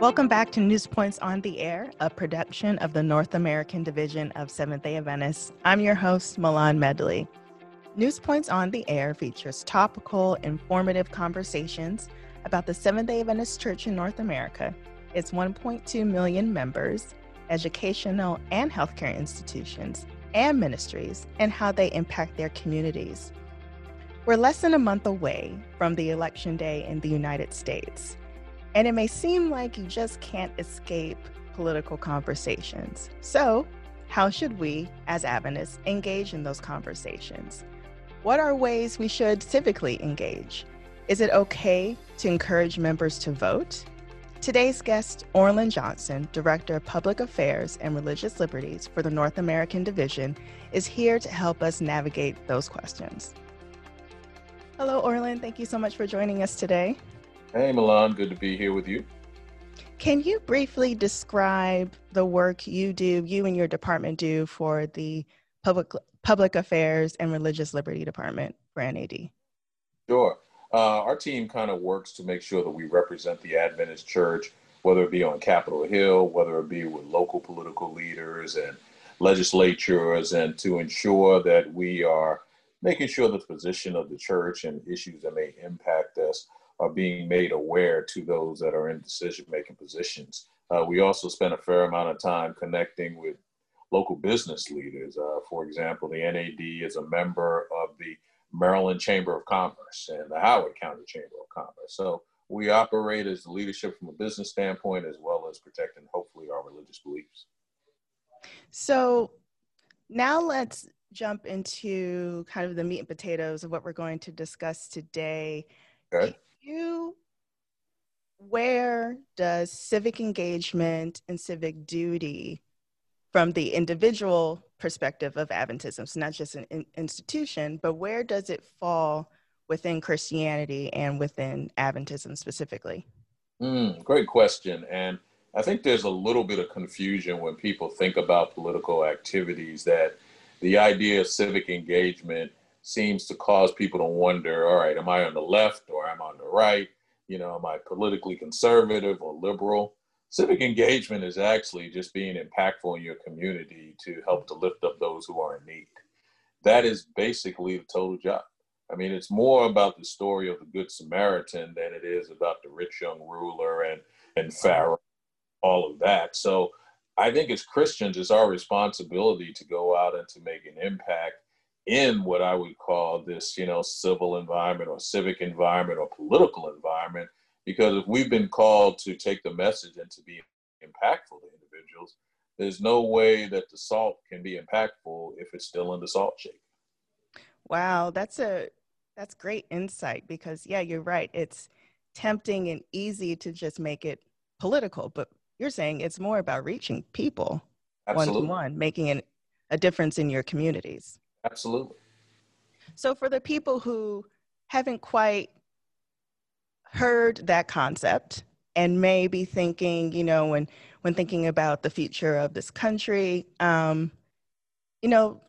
Welcome back to News Points on the Air, a production of the North American Division of Seventh day Adventists. I'm your host, Mylon Medley. News Points on the Air features topical, informative conversations about the Seventh day Adventist Church in North America, its 1.2 million members, educational and healthcare institutions, and ministries, and how they impact their communities. We're less than a month away from the election day in the United States. And it may seem like you just can't escape political conversations. So, how should we, as Adventists, engage in those conversations? What are ways we should civically engage? Is it okay to encourage members to vote? Today's guest, Orlan Johnson, Director of Public Affairs and Religious Liberties for the North American Division, is here to help us navigate those questions. Hello, Orlan. Thank you so much for joining us today. Hey, Mylon, good to be here with you. Can you briefly describe the work you do, you and your department do for the Public, Public Affairs and Religious Liberty Department for NAD? Sure. Uh, our team kind of works to make sure that we represent the Adventist Church, whether it be on Capitol Hill, whether it be with local political leaders and legislatures, and to ensure that we are making sure the position of the church and issues that may impact us are being made aware to those that are in decision making positions. Uh, we also spend a fair amount of time connecting with local business leaders. Uh, for example, the NAD is a member of the Maryland Chamber of Commerce and the Howard County Chamber of Commerce. So we operate as the leadership from a business standpoint as well as protecting, hopefully, our religious beliefs. So now let's jump into kind of the meat and potatoes of what we're going to discuss today. Okay you where does civic engagement and civic duty from the individual perspective of adventism so not just an in- institution but where does it fall within christianity and within adventism specifically? Mm, great question and i think there's a little bit of confusion when people think about political activities that the idea of civic engagement seems to cause people to wonder all right, am I on the left or am I on the right? You know, am I politically conservative or liberal? Civic engagement is actually just being impactful in your community to help to lift up those who are in need. That is basically the total job. I mean, it's more about the story of the Good Samaritan than it is about the rich young ruler and, and Pharaoh, all of that. So I think as Christians, it's our responsibility to go out and to make an impact in what I would call this, you know, civil environment or civic environment or political environment. Because if we've been called to take the message and to be impactful to individuals, there's no way that the salt can be impactful if it's still in the salt shaker. Wow, that's a that's great insight because yeah, you're right. It's tempting and easy to just make it political, but you're saying it's more about reaching people one to one, making an, a difference in your communities. Absolutely. So, for the people who haven't quite heard that concept and may be thinking, you know, when when thinking about the future of this country, um, you know,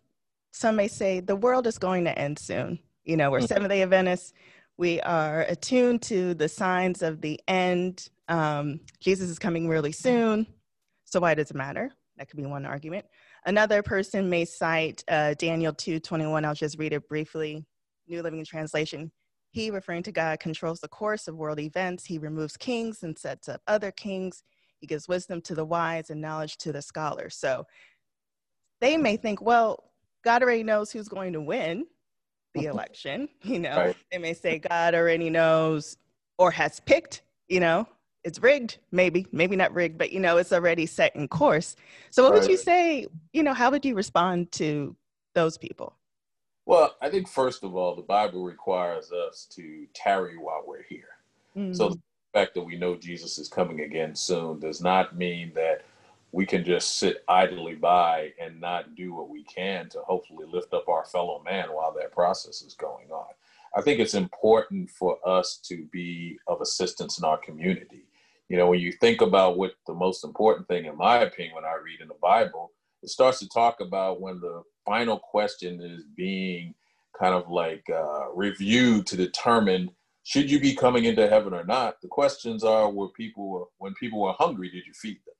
some may say the world is going to end soon. You know, we're mm-hmm. Seventh Day Adventists. We are attuned to the signs of the end. Um, Jesus is coming really soon. So why does it matter? That could be one argument. Another person may cite uh, Daniel 2:21. I'll just read it briefly. New Living Translation. He, referring to God, controls the course of world events. He removes kings and sets up other kings. He gives wisdom to the wise and knowledge to the scholar. So they may think, well, God already knows who's going to win the election. You know, right. they may say God already knows or has picked, you know, it's rigged, maybe, maybe not rigged, but you know, it's already set in course. So what right. would you say, you know, how would you respond to those people? Well, I think first of all, the Bible requires us to tarry while we're here. Mm-hmm. So the fact that we know Jesus is coming again soon does not mean that we can just sit idly by and not do what we can to hopefully lift up our fellow man while that process is going on. I think it's important for us to be of assistance in our community you know, when you think about what the most important thing, in my opinion, when I read in the Bible, it starts to talk about when the final question is being kind of like uh, reviewed to determine should you be coming into heaven or not? The questions are: Were people when people were hungry, did you feed them?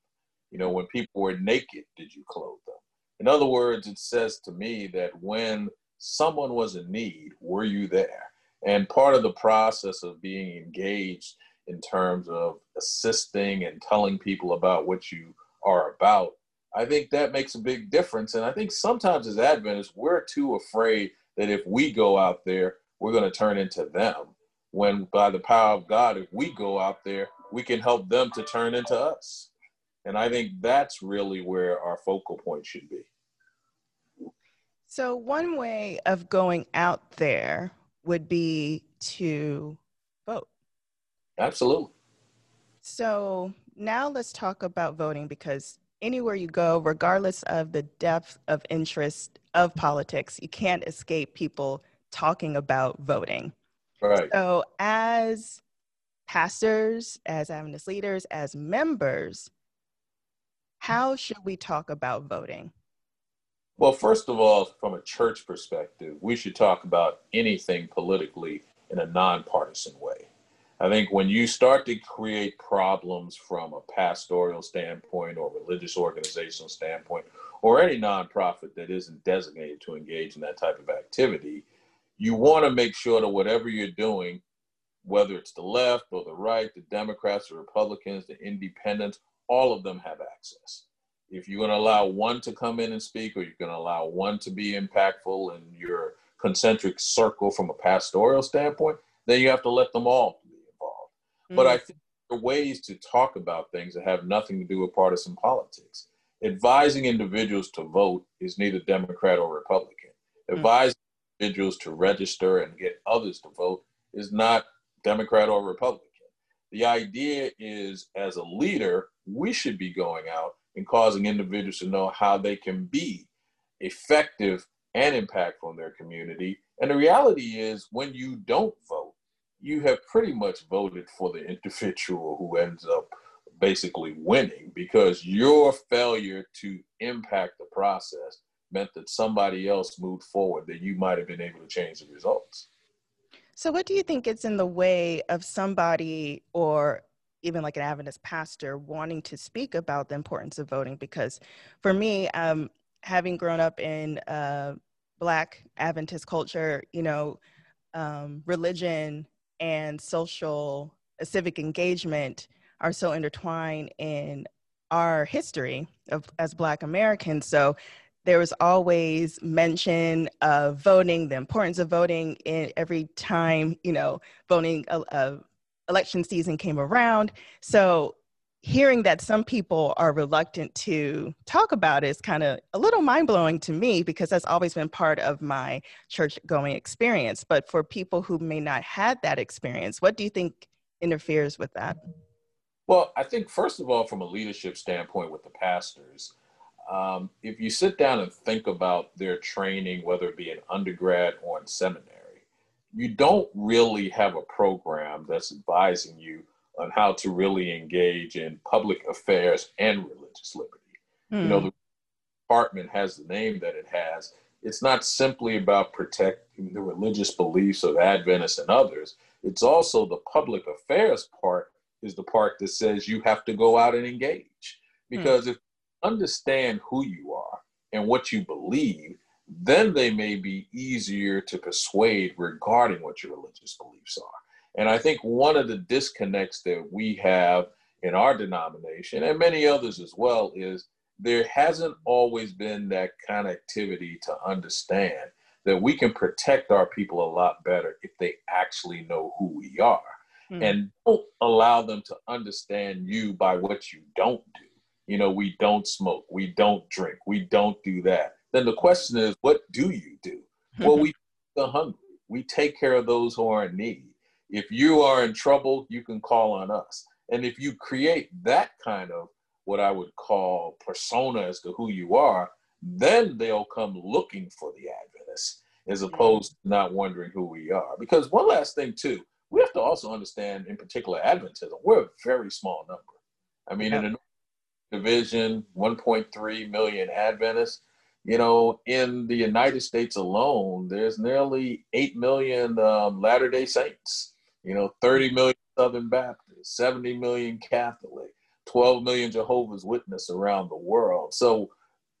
You know, when people were naked, did you clothe them? In other words, it says to me that when someone was in need, were you there? And part of the process of being engaged in terms of assisting and telling people about what you are about, I think that makes a big difference. And I think sometimes as Adventists, we're too afraid that if we go out there, we're going to turn into them. When by the power of God, if we go out there, we can help them to turn into us. And I think that's really where our focal point should be. So, one way of going out there would be to. Absolutely. So, now let's talk about voting because anywhere you go, regardless of the depth of interest of politics, you can't escape people talking about voting. Right. So, as pastors, as Adventist leaders, as members, how should we talk about voting? Well, first of all, from a church perspective, we should talk about anything politically in a nonpartisan way. I think when you start to create problems from a pastoral standpoint or religious organizational standpoint, or any nonprofit that isn't designated to engage in that type of activity, you want to make sure that whatever you're doing, whether it's the left or the right, the Democrats, the Republicans, the independents, all of them have access. If you're going to allow one to come in and speak, or you're going to allow one to be impactful in your concentric circle from a pastoral standpoint, then you have to let them all Mm. But I think there are ways to talk about things that have nothing to do with partisan politics. Advising individuals to vote is neither Democrat or Republican. Mm. Advising individuals to register and get others to vote is not Democrat or Republican. The idea is, as a leader, we should be going out and causing individuals to know how they can be effective and impactful in their community. And the reality is, when you don't vote, you have pretty much voted for the individual who ends up basically winning because your failure to impact the process meant that somebody else moved forward that you might have been able to change the results. So, what do you think is in the way of somebody or even like an Adventist pastor wanting to speak about the importance of voting? Because for me, um, having grown up in uh, Black Adventist culture, you know, um, religion and social uh, civic engagement are so intertwined in our history of as black americans. So there was always mention of voting the importance of voting in every time you know voting uh, uh, election season came around. So hearing that some people are reluctant to talk about is kind of a little mind blowing to me because that's always been part of my church going experience. But for people who may not had that experience, what do you think interferes with that? Well, I think first of all, from a leadership standpoint with the pastors, um, if you sit down and think about their training, whether it be in undergrad or in seminary, you don't really have a program that's advising you on how to really engage in public affairs and religious liberty. Mm. You know, hmm. the department has the name that it has. It's not simply about protecting the religious beliefs of Adventists and others. It's also the public affairs part is the part that says you have to go out and engage. Hmm. Because mm. if you understand who you are and what you believe, then they may be easier to persuade regarding what your religious beliefs are. And I think one of the disconnects that we have in our denomination and many others as well is there hasn't always been that connectivity to understand that we can protect our people a lot better if they actually know who we are mm. and don't allow them to understand you by what you don't do. You know, we don't smoke, we don't drink, we don't do that. Then the question is, what do you do? well, we the hungry. We take care of those who are in need. If you are in trouble, you can call on us. And if you create that kind of what I would call persona as to who you are, then they'll come looking for the Adventists as opposed to not wondering who we are. Because one last thing, too, we have to also understand, in particular, Adventism, we're a very small number. I mean, yeah. in the division, 1.3 million Adventists. You know, in the United States alone, there's nearly 8 million um, Latter day Saints. You know, 30 million Southern Baptists, 70 million Catholic, 12 million Jehovah's Witness around the world. So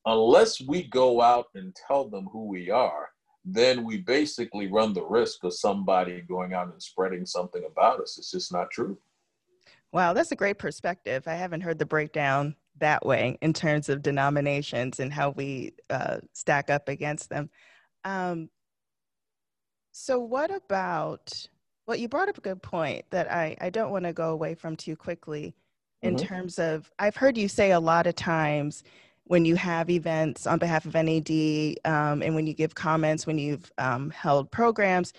unless we go out and tell them who we are, then we basically run the risk of somebody going out and spreading something about us. It's just not true. Wow, that's a great perspective. I haven't heard the breakdown that way in terms of denominations and how we uh, stack up against them. Um, so, what about? Well, you brought up a good point that I, I don't want to go away from too quickly in mm-hmm. terms of I've heard you say a lot of times when you have events on behalf of NAD um, and when you give comments, when you've um, held programs,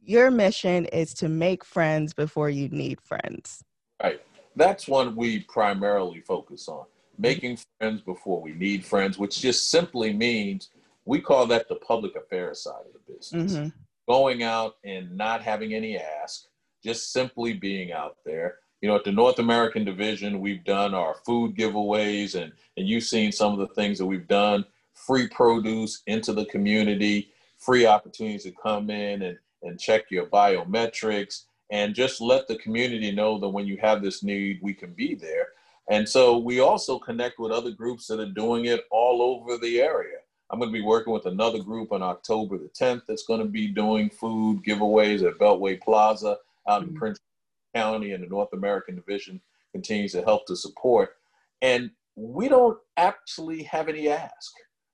your mission is to make friends before you need friends. Right. That's one we primarily focus on making friends before we need friends, which just simply means we call that the public affairs side of the business. Mm-hmm. Going out and not having any ask, just simply being out there you know, at the North American division, we've done our food giveaways, and and you've seen some of the things that we've done. Free produce into the community, free opportunities to come in and and check your biometrics, and just let the community know that when you have this need, we can be there. And so we also connect with other groups that are doing it all over the area. I'm going to be working with another group on October the 10th that's going to be doing food giveaways at Beltway Plaza out in mm-hmm. Prince County and the North American Division continues to help to support. And we don't actually have any ask.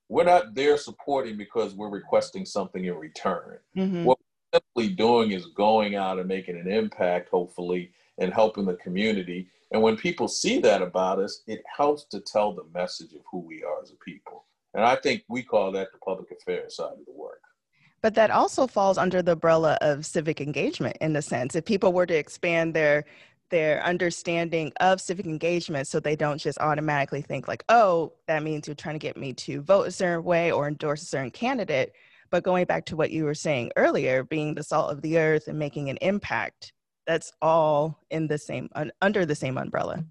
We're not there supporting because we're requesting something in return. Mm-hmm. What we're simply doing is going out and making an impact, hopefully, and helping the community. And when people see that about us, it helps to tell the message of who we are as a people. And I think we call that the public affairs side of the work. But that also falls under the umbrella of civic engagement in a sense. If people were to expand their their understanding of civic engagement so they don't just automatically think like, oh, that means you're trying to get me to vote a certain way or endorse a certain candidate. But going back to what you were saying earlier, being the salt of the earth and making an impact, that's all in the same under the same umbrella.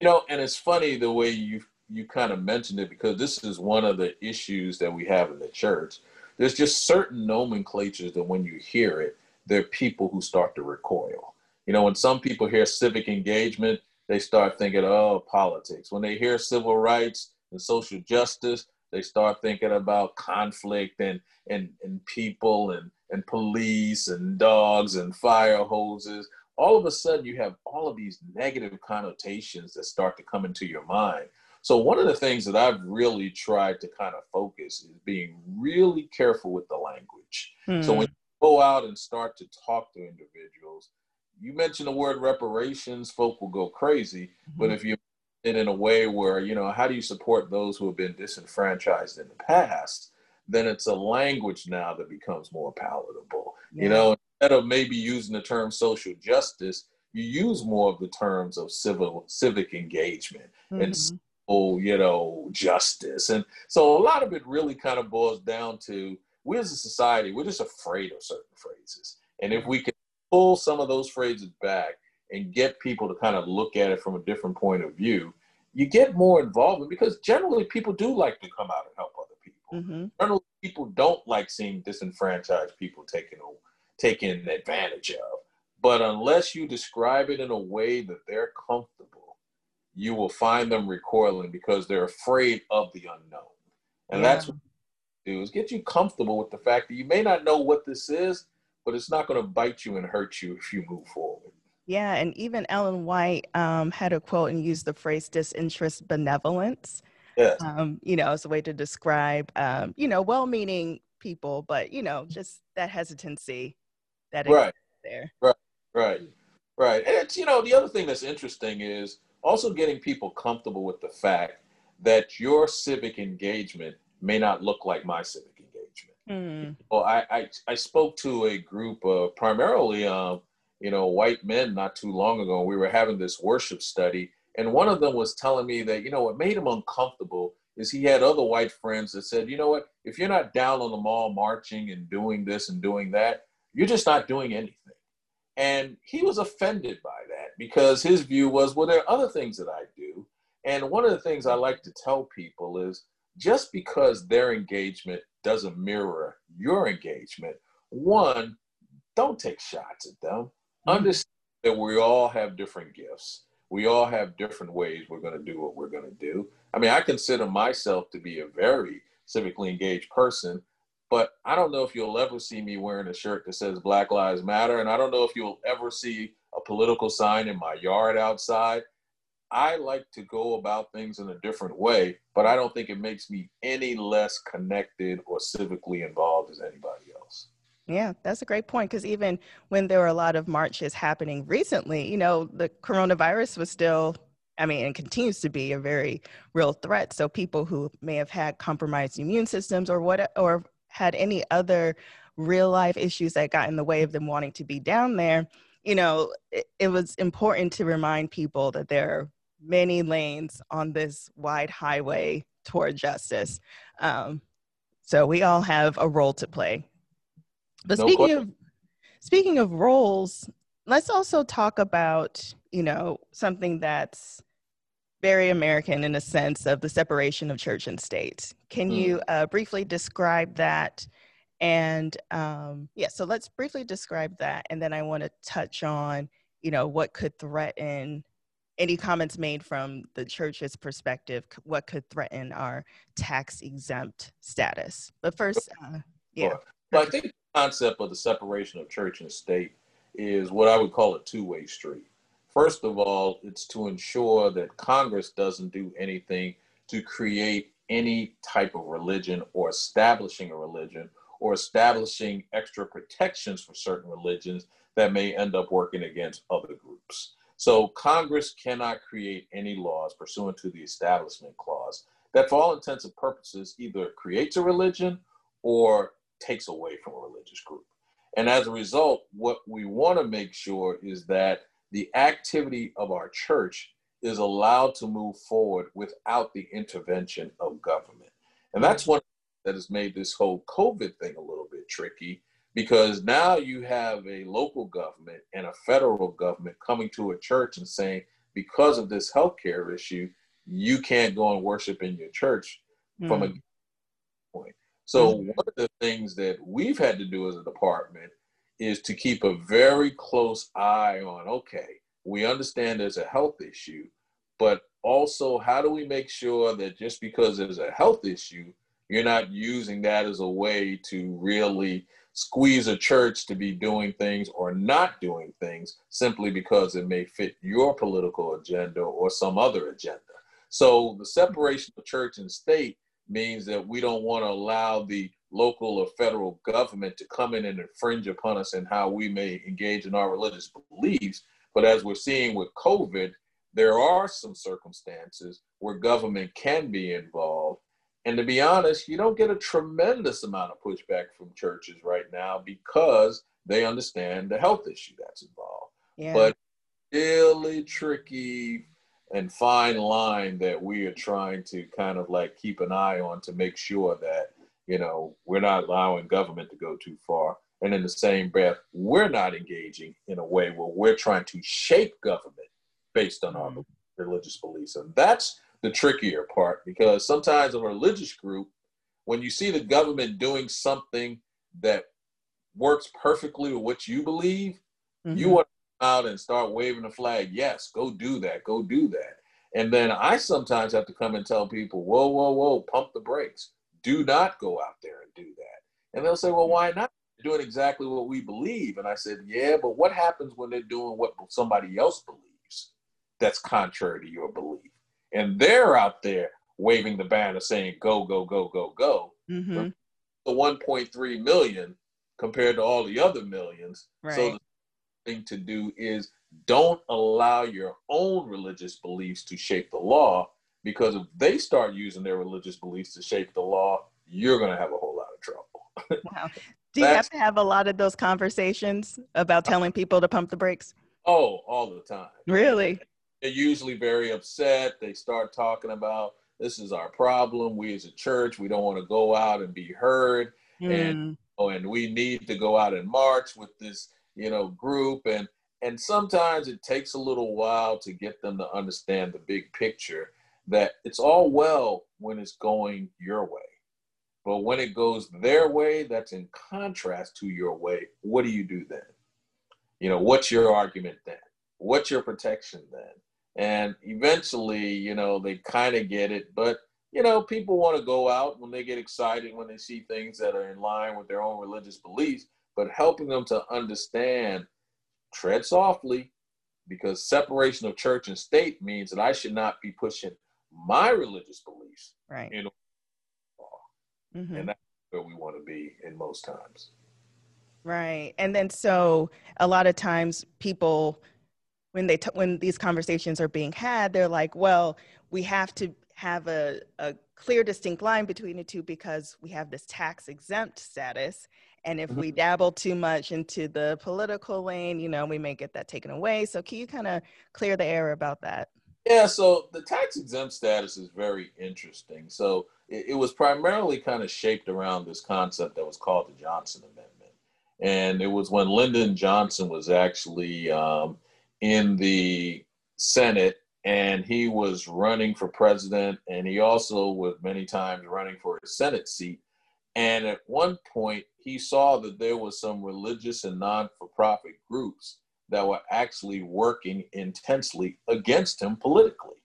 You know, and it's funny the way you you kind of mentioned it because this is one of the issues that we have in the church there's just certain nomenclatures that when you hear it, there are people who start to recoil. You know, when some people hear civic engagement, they start thinking, oh, politics. When they hear civil rights and social justice, they start thinking about conflict and and, and people and, and police and dogs and fire hoses. All of a sudden, you have all of these negative connotations that start to come into your mind. So one of the things that I've really tried to kind of focus is being really careful with the language. Hmm. So when you go out and start to talk to individuals, you mention the word reparations, folk will go crazy. Mm-hmm. But if you it in a way where, you know, how do you support those who have been disenfranchised in the past? Then it's a language now that becomes more palatable. Yeah. You know, instead of maybe using the term social justice, you use more of the terms of civil civic engagement mm-hmm. and you know, justice. And so a lot of it really kind of boils down to we as a society, we're just afraid of certain phrases. And if we can pull some of those phrases back and get people to kind of look at it from a different point of view, you get more involvement because generally people do like to come out and help other people. Mm-hmm. Generally, people don't like seeing disenfranchised people taken taken advantage of. But unless you describe it in a way that they're comfortable you will find them recoiling because they're afraid of the unknown. And yeah. that's what do is get you comfortable with the fact that you may not know what this is, but it's not going to bite you and hurt you if you move forward. Yeah, and even Ellen White um, had a quote and used the phrase disinterest benevolence. Yes. Um, you know, as a way to describe, um, you know, well-meaning people, but you know, just that hesitancy that right there. Right, right, right. And it's you know, the other thing that's interesting is also getting people comfortable with the fact that your civic engagement may not look like my civic engagement. Mm. Well, I, I, I spoke to a group of primarily, um, you know, white men not too long ago. We were having this worship study, and one of them was telling me that you know what made him uncomfortable is he had other white friends that said, you know what, if you're not down on the mall marching and doing this and doing that, you're just not doing anything. And he was offended by that because his view was, well, there are other things that I do. And one of the things I like to tell people is just because their engagement doesn't mirror your engagement, one, don't take shots at them. mm-hmm. understand that we all have different gifts. We all have different ways we're going to do what we're going to do. I mean, I consider myself to be a very civically engaged person, but I don't know if you'll ever see me wearing a shirt that says Black Lives Matter. And I don't know if you'll ever see a political sign in my yard outside. I like to go about things in a different way, but I don't think it makes me any less connected or civically involved as anybody else. Yeah, that's a great point because even when there were a lot of marches happening recently, you know, the coronavirus was still, I mean, and continues to be a very real threat. So people who may have had compromised immune systems or what, or had any other real life issues that got in the way of them wanting to be down there, you know, it, it was important to remind people that there are many lanes on this wide highway toward justice. Um, so we all have a role to play but no speaking question. of speaking of roles, let's also talk about, you know, something that's very American in a sense of the separation of church and state. Can mm. you uh, briefly describe that? And um, yeah, so let's briefly describe that, and then I want to touch on, you know, what could threaten any comments made from the church's perspective. What could threaten our tax exempt status? But first, uh, yeah. Well, I think the concept of the separation of church and state is what I would call a two way street. First of all, it's to ensure that Congress doesn't do anything to create any type of religion or establishing a religion or establishing extra protections for certain religions that may end up working against other groups. So Congress cannot create any laws pursuant to the Establishment Clause that, for all intents and purposes, either creates a religion or takes away from a religious group. And as a result, what we want to make sure is that the activity of our church is allowed to move forward without the intervention of government. And that's one that has made this whole COVID thing a little bit tricky because now you have a local government and a federal government coming to a church and saying, because of this healthcare issue, you can't go and worship in your church mm. from a hmm. point. So mm-hmm. one of the things that we've had to do as a department is to keep a very close eye on, okay, we understand there's a health issue, but also how do we make sure that just because there's a health issue, you're not using that as a way to really squeeze a church to be doing things or not doing things simply because it may fit your political agenda or some other agenda. So the separation of church and state means that we don't want to allow the local or federal government to come in and infringe upon us and how we may engage in our religious beliefs. But as we're seeing with COVID, there are some circumstances where government can be involved. And to be honest, you don't get a tremendous amount of pushback from churches right now because they understand the health issue that's involved. Yeah. But really tricky and fine line that we are trying to kind of like keep an eye on to make sure that you know we're not allowing government to go too far and in the same breath we're not engaging in a way where we're trying to shape government based on our mm-hmm. religious beliefs and that's the trickier part because sometimes a religious group when you see the government doing something that works perfectly with what you believe mm-hmm. you want to come out and start waving the flag. Yes, go do that. Go do that. And then I sometimes have to come and tell people, whoa, whoa, whoa, pump the brakes. Do not go out there and do that. And they'll say, well, why not? They're doing exactly what we believe. And I said, yeah, but what happens when they're doing what somebody else believes that's contrary to your belief? And they're out there waving the banner saying, go, go, go, go, go. Mm-hmm. The 1.3 million compared to all the other millions. Right. So the thing to do is don't allow your own religious beliefs to shape the law because if they start using their religious beliefs to shape the law, you're going to have a whole lot of trouble. wow. Do you have to have a lot of those conversations about telling people to pump the brakes? Oh, all the time. Really? They're usually very upset. They start talking about this is our problem. We as a church, we don't want to go out and be heard. Mm. And oh, and we need to go out and march with this you know, group and and sometimes it takes a little while to get them to understand the big picture that it's all well when it's going your way. But when it goes their way, that's in contrast to your way, what do you do then? you know, what's your argument then? What's your protection then? And eventually, you know, they kind of get it, but you know, people want to go out when they get excited when they see things that are in line with their own religious beliefs, but helping them to understand, tread softly, because separation of church and state means that I should not be pushing my religious beliefs right. in law. Mm-hmm. And that's where we want to be in most times. Right. And then so a lot of times people when they t- when these conversations are being had, they're like, well, we have to have a, a clear distinct line between the two because we have this tax exempt status and if mm-hmm. we dabble too much into the political lane you know we may get that taken away so can you kind of clear the air about that yeah so the tax exempt status is very interesting. So it, it was primarily kind of shaped around this concept that was called the johnson amendment. And it was when lyndon johnson was actually um, in the senate and he was running for president and he also was many times running for a senate seat. And at one point he saw that there was some religious and non-for-profit groups that were actually working intensely against him politically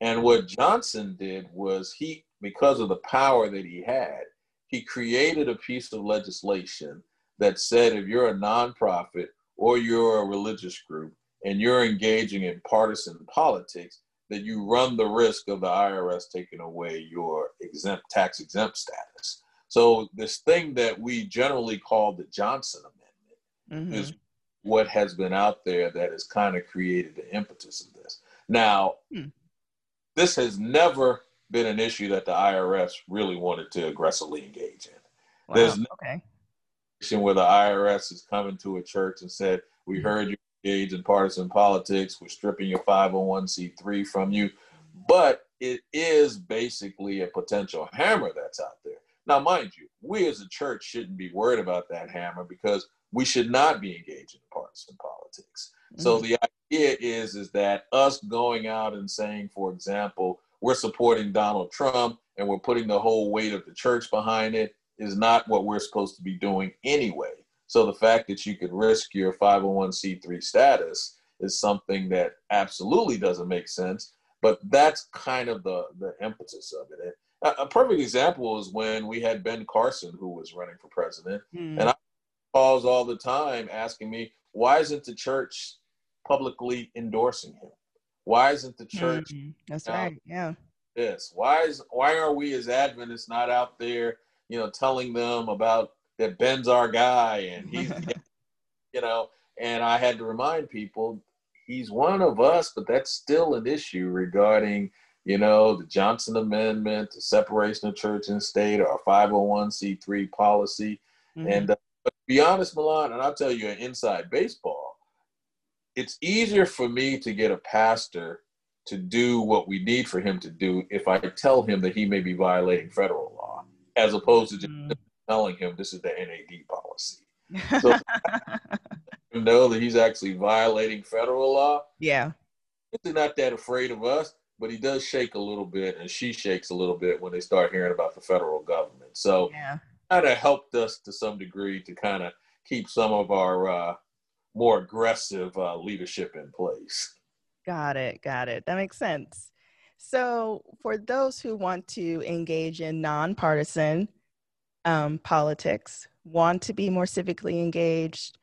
and what johnson did was he because of the power that he had he created a piece of legislation that said if you're a nonprofit or you're a religious group and you're engaging in partisan politics, that you run the risk of the IRS taking away your exempt tax exempt status. So this thing that we generally call the Johnson Amendment mm-hmm. is what has been out there that has kind of created the impetus of this. Now, hmm. this has never been an issue that the IRS really wanted to aggressively engage in. Wow. There's no okay. where the IRS has come into a church and said, "We mm-hmm. heard you engage in partisan politics. We're stripping your 501c3 from you. But it is basically a potential hammer that's out there. Now, mind you, we as a church shouldn't be worried about that hammer because we should not be engaged in partisan politics. Mm-hmm. So the idea is is that us going out and saying, for example, we're supporting Donald Trump and we're putting the whole weight of the church behind it is not what we're supposed to be doing anyway. So the fact that you could risk your 501c3 status is something that absolutely doesn't make sense. But that's kind of the, the impetus of it. A, a perfect example is when we had Ben Carson, who was running for president. Mm. And I calls all the time asking me, why isn't the church publicly endorsing him? Why isn't the church? Mm-hmm. That's right. Yeah. This. Why is why are we as Adventists not out there, you know, telling them about that Ben's our guy and he's, you know, and I had to remind people he's one of us, but that's still an issue regarding, you know, the Johnson Amendment, the separation of church and state, our 501c3 policy. Mm-hmm. And uh, to be honest, Mylon, and I'll tell you, an inside baseball, it's easier for me to get a pastor to do what we need for him to do if I tell him that he may be violating federal law, as opposed to just mm-hmm telling him this is the NAD policy. So know that he's actually violating federal law. Yeah. He's not that afraid of us, but he does shake a little bit and she shakes a little bit when they start hearing about the federal government. So yeah. Kind of helped us to some degree to kind of keep some of our uh, more aggressive uh, leadership in place. Got it. Got it. That makes sense. So, for those who want to engage in nonpartisan um, politics, want to be more civically engaged,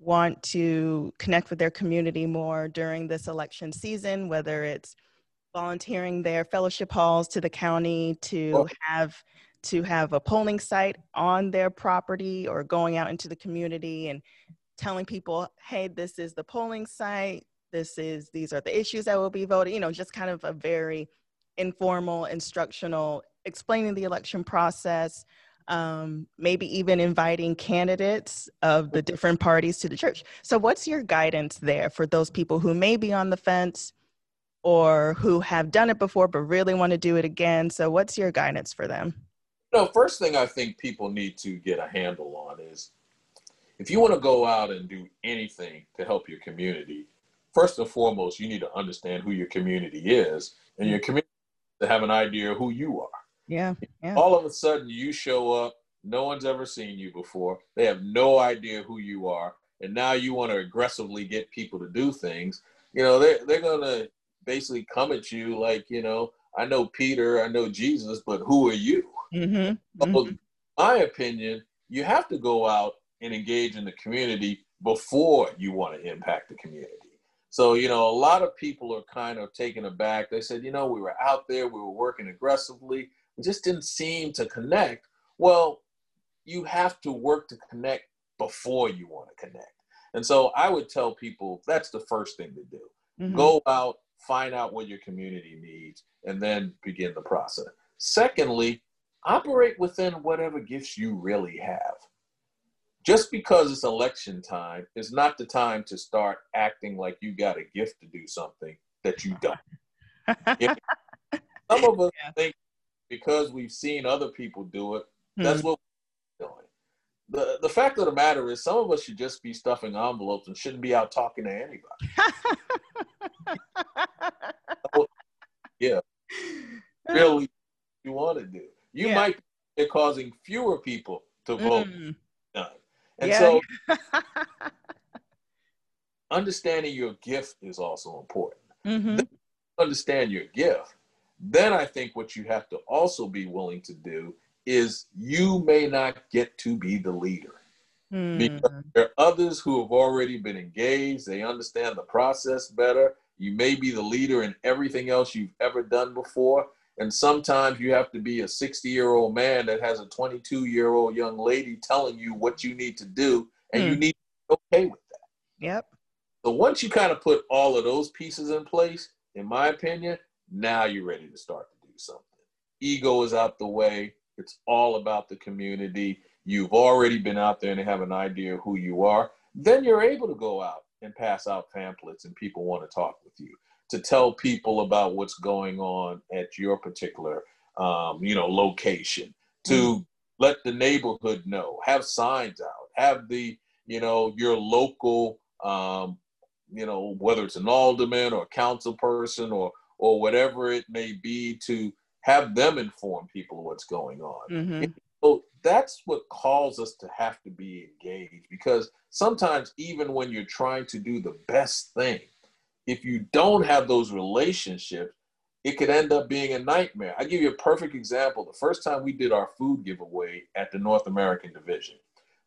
want to connect with their community more during this election season, whether it's volunteering their fellowship halls to the county to have to have a polling site on their property or going out into the community and telling people hey this is the polling site this is these are the issues that will be voted you know just kind of a very informal instructional explaining the election process um, maybe even inviting candidates of the different parties to the church. So, what's your guidance there for those people who may be on the fence or who have done it before but really want to do it again? So, what's your guidance for them? No, first thing I think people need to get a handle on is if you want to go out and do anything to help your community, first and foremost, you need to understand who your community is and your community to have an idea of who you are. Yeah, yeah. All of a sudden, you show up. No one's ever seen you before. They have no idea who you are. and now you want to aggressively get people to do things, you know, they're, they're going to basically come at you like, you know, I know Peter, I know Jesus, but who are you? Mm-hmm. Mm-hmm. my opinion, you have to go out and engage in the community before you want to impact the community. So, you know, a lot of people are kind of taken aback. They said, you know, we were out there, we were working aggressively, we just didn't seem to connect. Well, you have to work to connect before you want to connect. And so I would tell people that's the first thing to do. Mm-hmm. Go out, find out what your community needs, and then begin the process. Secondly, operate within whatever gifts you really have. Just because it's election time is not the time to start acting like you got a gift to do something that you don't. some of us yeah. think because we've seen other people do it, that's mm-hmm. what we're doing. The, the fact of the matter is, some of us should just be stuffing envelopes and shouldn't be out talking to anybody. yeah, really, you want to do. You yeah. might be causing fewer people to vote. Mm. And yeah. so, understanding your gift is also important. Mm-hmm. Understand your gift. Then I think what you have to also be willing to do is you may not get to be the leader. Mm. Because there are others who have already been engaged, they understand the process better. You may be the leader in everything else you've ever done before. And sometimes you have to be a 60 year old man that has a 22 year old young lady telling you what you need to do, and mm. you need to be okay with that. Yep. So once you kind of put all of those pieces in place, in my opinion, now you're ready to start to do something. Ego is out the way. It's all about the community. You've already been out there and have an idea of who you are. Then you're able to go out and pass out pamphlets and people want to talk with you. To tell people about what's going on at your particular um, you know location. To mm. let the neighborhood know. Have signs out. Have the you know your local um, you know whether it's an alderman or council person or or whatever it may be to have them inform people what's going on. Mm-hmm. That's what calls us to have to be engaged because sometimes even when you're trying to do the best thing if you don't have those relationships, it could end up being a nightmare. I give you a perfect example. The first time we did our food giveaway at the North American Division,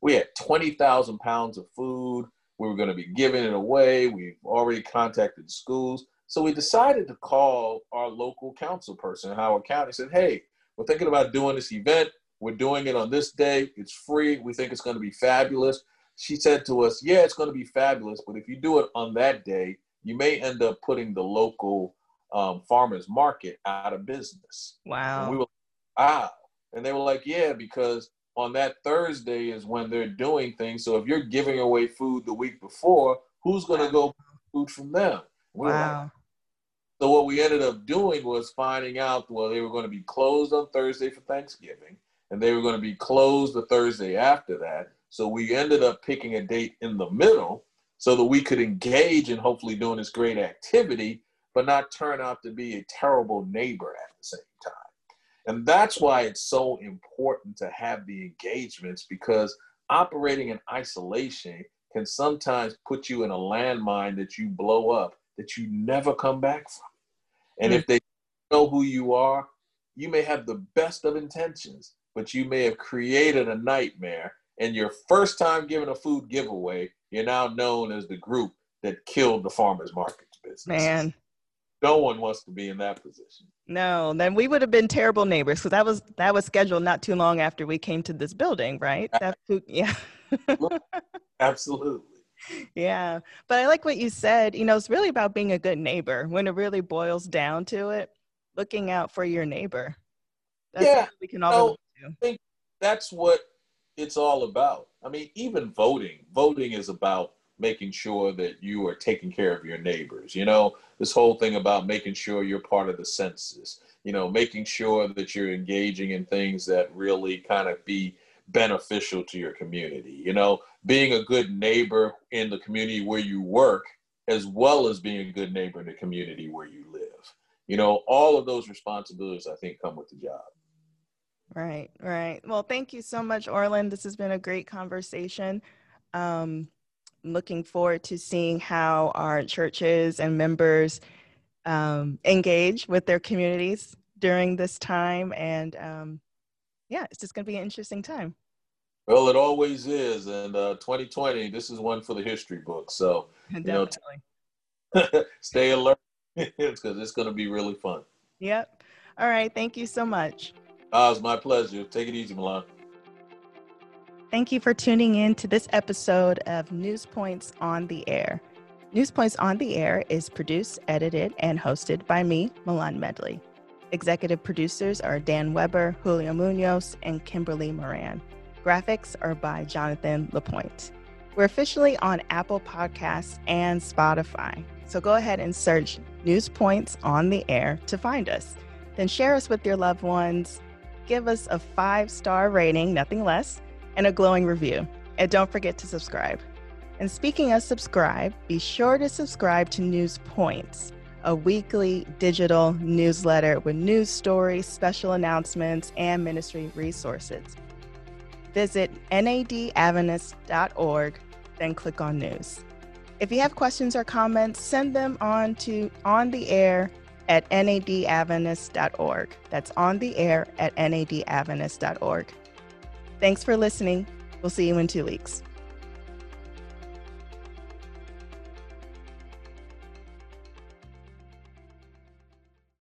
we had 20,000 pounds of food. We were going to be giving it away. We've already contacted schools. So we decided to call our local council person Howard County. Said, hey, we're thinking about doing this event. We're doing it on this day. It's free. We think it's going to be fabulous. She said to us, yeah, it's going to be fabulous, but if you do it on that day, you may end up putting the local um, farmers market out of business. Wow. And we were wow. And they were like, yeah, because on that Thursday is when they're doing things. So if you're giving away food the week before, who's going to go food from them? We wow. Like, so what we ended up doing was finding out well they were going to be closed on Thursday for Thanksgiving, and they were going to be closed the Thursday after that. So we ended up picking a date in the middle so that we could engage in hopefully doing this great activity, but not turn out to be a terrible neighbor at the same time. And that's why it's so important to have the engagements because operating in isolation can sometimes put you in a landmine that you blow up that you never come back from. And mm-hmm. if they know who you are, you may have the best of intentions, but you may have created a nightmare. And your first time giving a food giveaway, you're now known as the group that killed the farmers markets business. Man. No one wants to be in that position. No, then we would have been terrible neighbors because that was that was scheduled not too long after we came to this building, right? That's who, yeah. Absolutely. Yeah. But I like what you said. You know, it's really about being a good neighbor when it really boils down to it, looking out for your neighbor. That's yeah. we can all I think that's what it's all about. I mean, even voting, voting is about making sure that you are taking care of your neighbors. You know, this whole thing about making sure you're part of the census, you know, making sure that you're engaging in things that really kind of be beneficial to your community. You know, being a good neighbor in the community where you work, as well as being a good neighbor in the community where you live. You know, all of those responsibilities, I think, come with the job. Right, right. Well, thank you so much, Orlan. This has been a great conversation. Um, looking forward to seeing how our churches and members um, engage with their communities during this time. And um, yeah, it's just going to be an interesting time. Well, it always is. And uh, 2020, this is one for the history book. So, Definitely. you know, stay alert because it's going to be really fun. Yep. All right. Thank you so much. Uh, it's my pleasure. Take it easy, Mylon. Thank you for tuning in to this episode of News Points on the Air. News Points on the Air is produced, edited, and hosted by me, Mylon Medley. Executive producers are Dan Weber, Julio Munoz, and Kimberly Moran. Graphics are by Jonathan Lapointe. We're officially on Apple Podcasts and Spotify, so go ahead and search News Points on the Air to find us. Then share us with your loved ones, give us a five star rating, nothing less, and a glowing review. And don't forget to subscribe. And speaking of subscribe, be sure to subscribe to News Points a weekly digital newsletter with news stories, special announcements, and ministry resources. Visit nadadventist.org, then click on news. If you have questions or comments, send them on to on the air at nadadventist.org. That's on the air at nadadventist.org. Thanks for listening. We'll see you in two weeks.